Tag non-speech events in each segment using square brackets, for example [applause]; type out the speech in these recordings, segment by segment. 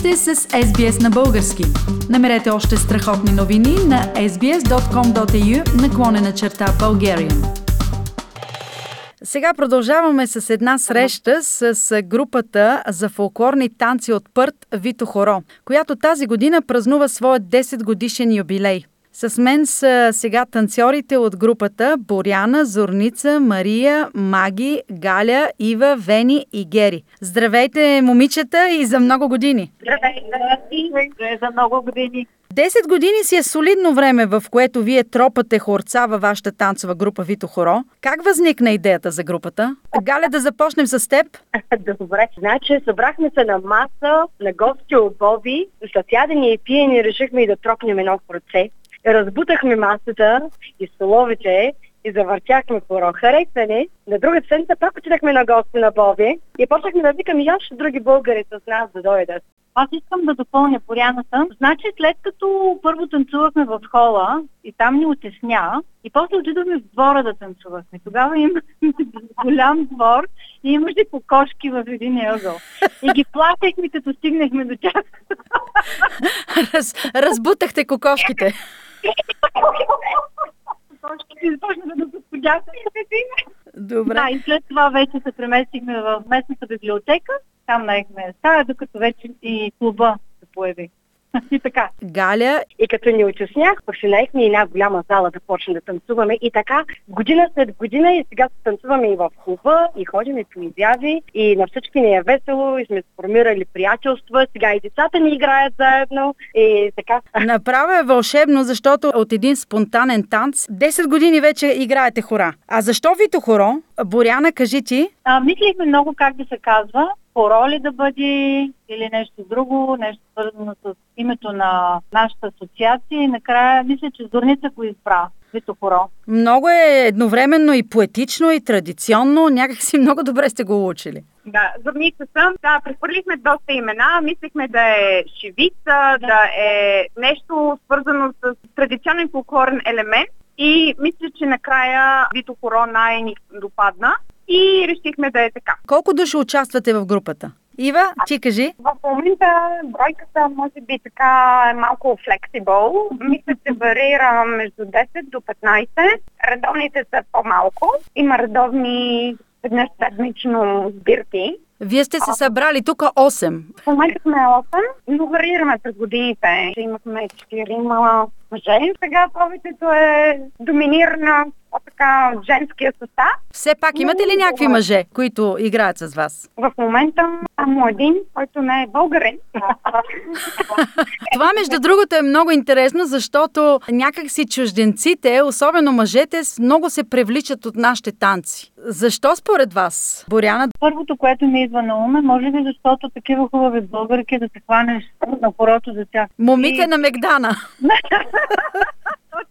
сте с SBS на български. Намерете още страхотни новини на sbs.com.au наклонена черта Bulgarian. Сега продължаваме с една среща с групата за фолклорни танци от Пърт Вито Хоро, която тази година празнува своят 10 годишен юбилей. С мен са сега танцорите от групата Боряна, Зорница, Мария, Маги, Галя, Ива, Вени и Гери. Здравейте, момичета, и за много години! Здравейте! За много години! Десет години си е солидно време, в което вие тропате хорца във вашата танцова група Вито Хоро. Как възникна идеята за групата? Галя, да започнем с теб. [laughs] Добре. Значи, събрахме се на маса, на гости обови, за ядене и пиене решихме и да тропнем едно хорце разбутахме масата и столовите и завъртяхме хоро. Хареса ни. На другата седмица пак отидахме на гости на Боби и почнахме да викаме още други българи с нас да дойдат. Аз искам да допълня поряната. Значи след като първо танцувахме в хола и там ни отесня, и после отидохме в двора да танцувахме. Тогава имахме [laughs] голям двор и имаше кокошки в един ъгъл. И ги платехме, като стигнахме до тях. [laughs] Раз, разбутахте кокошките. Добре. Да, и след това вече се преместихме в местната библиотека. Там наехме стая, докато вече и клуба се появи. [laughs] И така. Галя. И като ни отяснях, пък се наехме една голяма зала да почнем да танцуваме. И така, година след година и сега танцуваме и в клуба, и ходим и по изяви, и на всички ни е весело, и сме сформирали приятелства. Сега и децата ни играят заедно, и така. [laughs] Направо е вълшебно, защото от един спонтанен танц 10 години вече играете хора. А защо Вито хоро? Боряна, кажи ти. А, мислихме много как да се казва по роли да бъде или нещо друго, нещо свързано с името на нашата асоциация и накрая мисля, че Зорница го избра. Вито хоро. Много е едновременно и поетично, и традиционно. Някак си много добре сте го учили. Да, Зорница съм. Да, прехвърлихме доста имена. Мислихме да е шивица, да, да е нещо свързано с традиционен фолклорен елемент. И мисля, че накрая Вито Хоро най-ни допадна и решихме да е така. Колко души участвате в групата? Ива, ти кажи. В момента бройката може би така е малко флексибъл. Мисля, че варира между 10 до 15. Редовните са по-малко. Има редовни веднъж седмично сбирки. Вие сте се събрали тук 8. В момента сме 8, но варираме през годините. Имахме 4 мъже. Сега повечето е доминирана така женския състав. Все пак имате ли някакви мъже, които играят с вас? В момента само един, който не е българин. Това, между другото, е много интересно, защото някакси чужденците, особено мъжете, много се привличат от нашите танци. Защо според вас, Боряна? Първото, което ми идва на ум е, може би защото такива хубави българки да се хванеш на порото за тях. Момите и... на Мегдана. [laughs]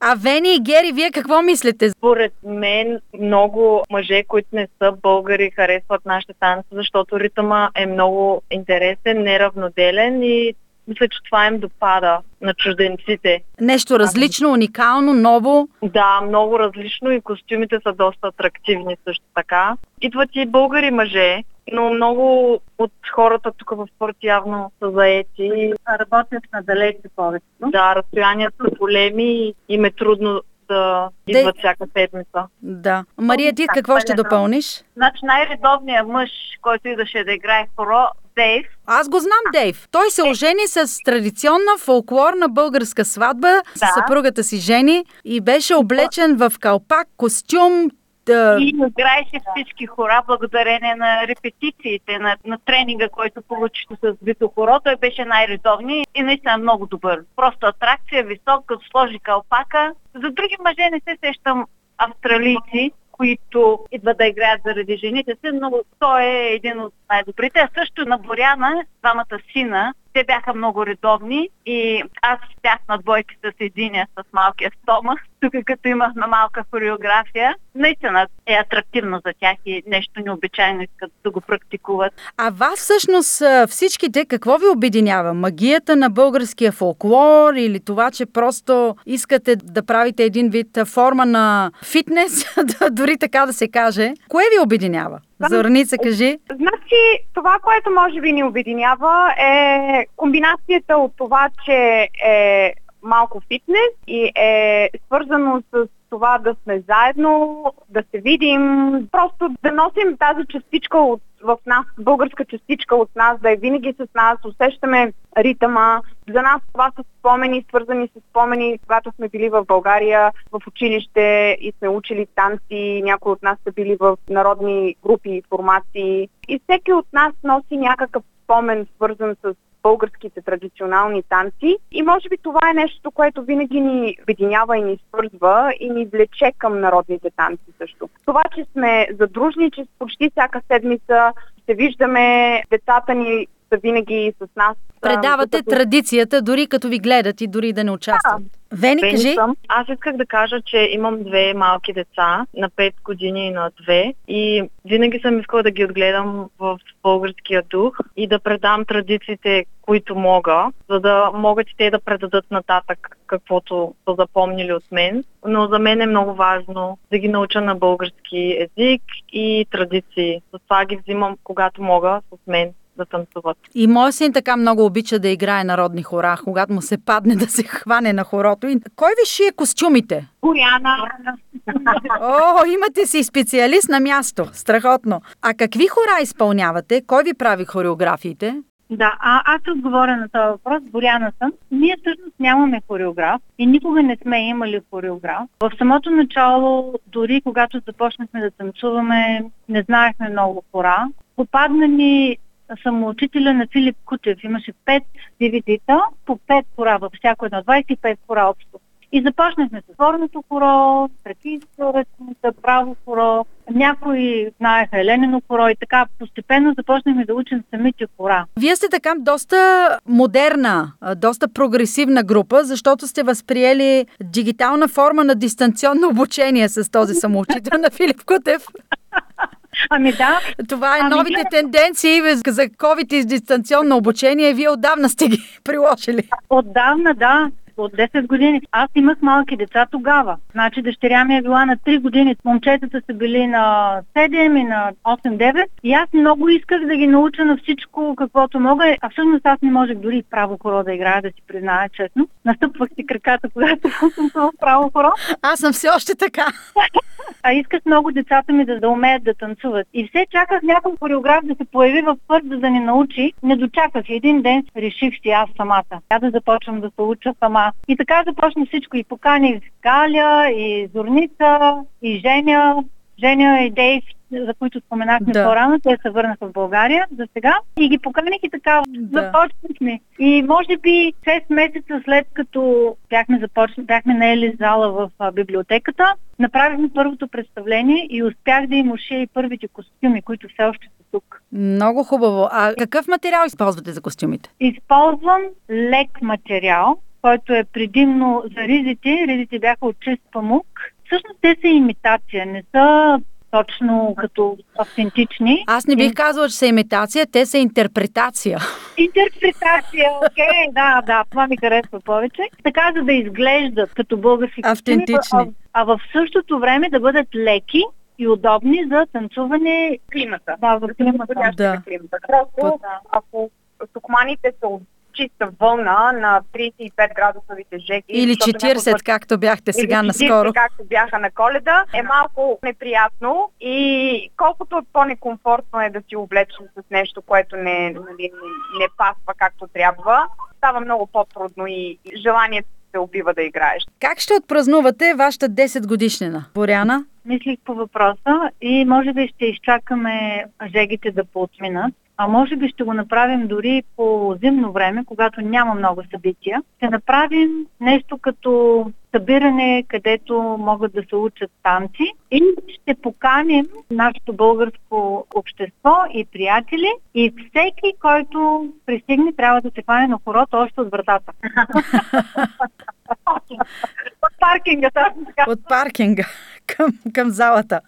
А Вени и Гери, вие какво мислите? Според мен много мъже, които не са българи, харесват нашите танци, защото ритъма е много интересен, неравноделен и мисля, че това им допада на чужденците. Нещо различно, уникално, ново? Да, много различно и костюмите са доста атрактивни също така. Идват и българи мъже, но много от хората тук в спорт явно са заети. Работят на далече повече. Да, разстоянията са големи и им е трудно да идват Де... всяка седмица. Да. Мария, ти какво ще допълниш? Значи най-редовният мъж, който идваше да играе в хоро, Дейв. Аз го знам Дейв. Той се ожени с традиционна фолклорна българска сватба да. с съпругата си Жени и беше облечен в калпак, костюм, да... И играеше всички хора благодарение на репетициите, на, на тренинга, който получи с Вито хоро. Той беше най-редовни и наистина много добър. Просто атракция, висок, като сложи калпака. За други мъже не се сещам австралийци, които идват да играят заради жените си, но той е един от най-добрите. Също на Боряна, двамата сина, те бяха много редовни и аз бях на двойки с единия с малкия стомах. Тук като имахме малка хореография, наистина е атрактивно за тях и нещо необичайно искат да го практикуват. А вас всъщност всичките какво ви обединява? Магията на българския фолклор или това, че просто искате да правите един вид форма на фитнес, [laughs] дори така да се каже? Кое ви обединява? Зорница, кажи. Значи, това, което може би ни обединява е комбинацията от това, че е малко фитнес и е свързано с това да сме заедно, да се видим, просто да носим тази частичка от в нас, българска частичка от нас, да е винаги с нас, усещаме ритъма. За нас това са спомени, свързани с спомени, когато сме били в България, в училище и сме учили танци, някои от нас са били в народни групи и формации. И всеки от нас носи някакъв спомен, свързан с българските традиционални танци. И може би това е нещо, което винаги ни обединява и ни свързва и ни влече към народните танци също. Това, че сме задружни, че почти всяка седмица се виждаме, децата ни са винаги с нас. Предавате като... традицията, дори като ви гледат и дори да не участват. Да. Вени, Вени кажи. Съм. Аз исках да кажа, че имам две малки деца, на 5 години и на 2. И винаги съм искала да ги отгледам в българския дух и да предам традициите, които мога, за да могат те да предадат нататък каквото са запомнили от мен. Но за мен е много важно да ги науча на български език и традиции. Затова ги взимам, когато мога с мен да танцуват. И моят син така много обича да играе народни хора, когато му се падне да се хване на хорото. И кой ви шие костюмите? Боряна. О, имате си специалист на място. Страхотно. А какви хора изпълнявате? Кой ви прави хореографиите? Да, а аз ще отговоря на този въпрос. Боряна съм. Ние всъщност нямаме хореограф и никога не сме имали хореограф. В самото начало, дори когато започнахме да танцуваме, не знаехме много хора. Попадна ни съм учителя на Филип Кутев. Имаше 5 DVD-та, по 5 хора във всяко едно, 25 хора общо. И започнахме с хорното хоро, тракийска ръчница, право хоро, някои знаеха Еленино хоро и така постепенно започнахме да учим самите хора. Вие сте така доста модерна, доста прогресивна група, защото сте възприели дигитална форма на дистанционно обучение с този самоучител на Филип Кутев. [laughs] Ами да. Това е ами новите да. тенденции за COVID и дистанционно обучение. Вие отдавна сте ги [laughs] приложили. Отдавна, да от 10 години. Аз имах малки деца тогава. Значи дъщеря ми е била на 3 години, момчетата са били на 7 и на 8-9 и аз много исках да ги науча на всичко каквото мога. А всъщност аз не можех дори право хоро да играя, да си призная честно. Настъпвах си краката, когато [laughs] съм в право хоро. Аз съм все още така. [laughs] А исках много децата ми да, да умеят да танцуват. И все чаках някой хореограф да се появи в път, за да ни научи. Не дочаках. Един ден реших си аз самата. Я да започвам да се уча сама и така започна всичко. И поканих Галя, и Зорница, и Женя, Женя и Дейв, за които споменахме да. по-рано, те се върнаха в България за сега. И ги поканих и така да. започнахме. И може би 6 месеца след като бяхме, започна, бяхме наели зала в а, библиотеката, направихме първото представление и успях да им ушия и първите костюми, които все още са тук. Много хубаво. А какъв материал използвате за костюмите? Използвам лек материал, който е предимно за ризите. Ризите бяха от чист памук. Всъщност те са имитация, не са точно като автентични. Аз не бих казала, че са имитация, те са интерпретация. Интерпретация, окей, okay, да, да, това ми харесва повече. Така, за да изглеждат като български Автентични. А, а в същото време да бъдат леки и удобни за танцуване климата. Да, за климата. Да. климата. Просто, ако токманите са от чиста вълна на 35 градусовите жеки. Или 40, някой... както бяхте сега Или 40, наскоро. както бяха на коледа, е малко неприятно и колкото по-некомфортно е да си облечен с нещо, което не, нали, не пасва както трябва, става много по-трудно и желанието се убива да играеш. Как ще отпразнувате вашата 10 годишнина, Боряна? Мислих по въпроса и може би ще изчакаме жегите да поотминат а може би ще го направим дори по зимно време, когато няма много събития. Ще направим нещо като събиране, където могат да се учат танци и ще поканим нашето българско общество и приятели и всеки, който пристигне, трябва да се хване на хорото още от вратата. [laughs] от паркинга, така. От паркинга към, към залата.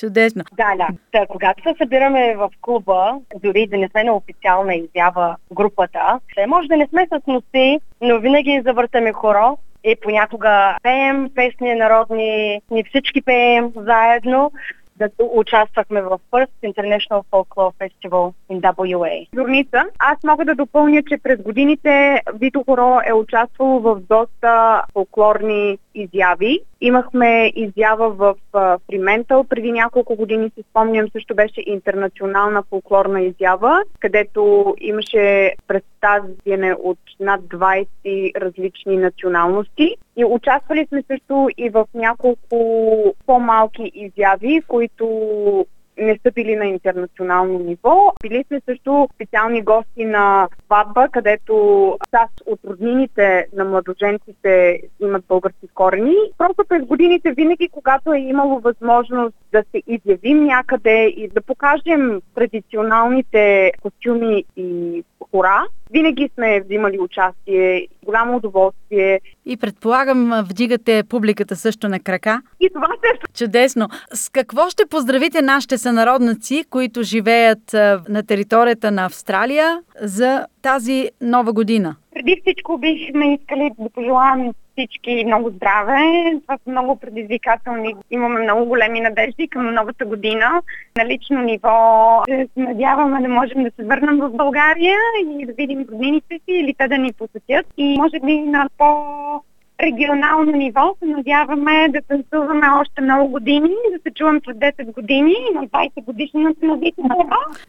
Чудесно. Да, да. Та, когато се събираме в клуба, дори да не сме на официална изява групата, може да не сме с носи, но винаги завъртаме хоро и понякога пеем песни народни, ни всички пеем заедно. Да участвахме в First International Folklore Festival in WA. Зорница. Аз мога да допълня, че през годините Вито Хоро е участвало в доста фолклорни изяви. Имахме изява в Фриментал. Преди няколко години си спомням, също беше интернационална фолклорна изява, където имаше представяне от над 20 различни националности. И участвали сме също и в няколко по-малки изяви, които не са били на интернационално ниво. Били сме също специални гости на сватба, където част от роднините на младоженците имат български корени. Просто през годините винаги, когато е имало възможност да се изявим някъде и да покажем традиционалните костюми и хора, винаги сме взимали участие. Голямо удоволствие. И предполагам, вдигате публиката също на крака. И това се Чудесно. С какво ще поздравите нашите сънародници, които живеят на територията на Австралия за тази нова година? Преди всичко бихме искали да пожелаем всички много здраве. Това са много предизвикателни. Имаме много големи надежди към новата година. На лично ниво се надяваме да можем да се върнем в България и да видим роднините си или те да ни посетят. И може би на по регионално ниво се надяваме да танцуваме още много години, да се чувам след 10 години на 20 годишната на Вита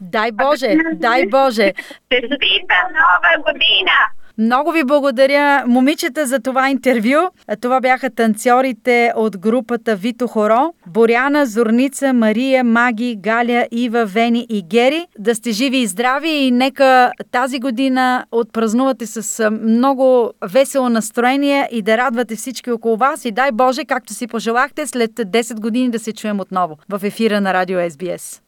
Дай Боже, дай Боже! Честита нова година! Много ви благодаря, момичета, за това интервю. Това бяха танцорите от групата Вито Хоро. Боряна, Зорница, Мария, Маги, Галя, Ива, Вени и Гери. Да сте живи и здрави и нека тази година отпразнувате с много весело настроение и да радвате всички около вас. И дай Боже, както си пожелахте, след 10 години да се чуем отново в ефира на Радио SBS.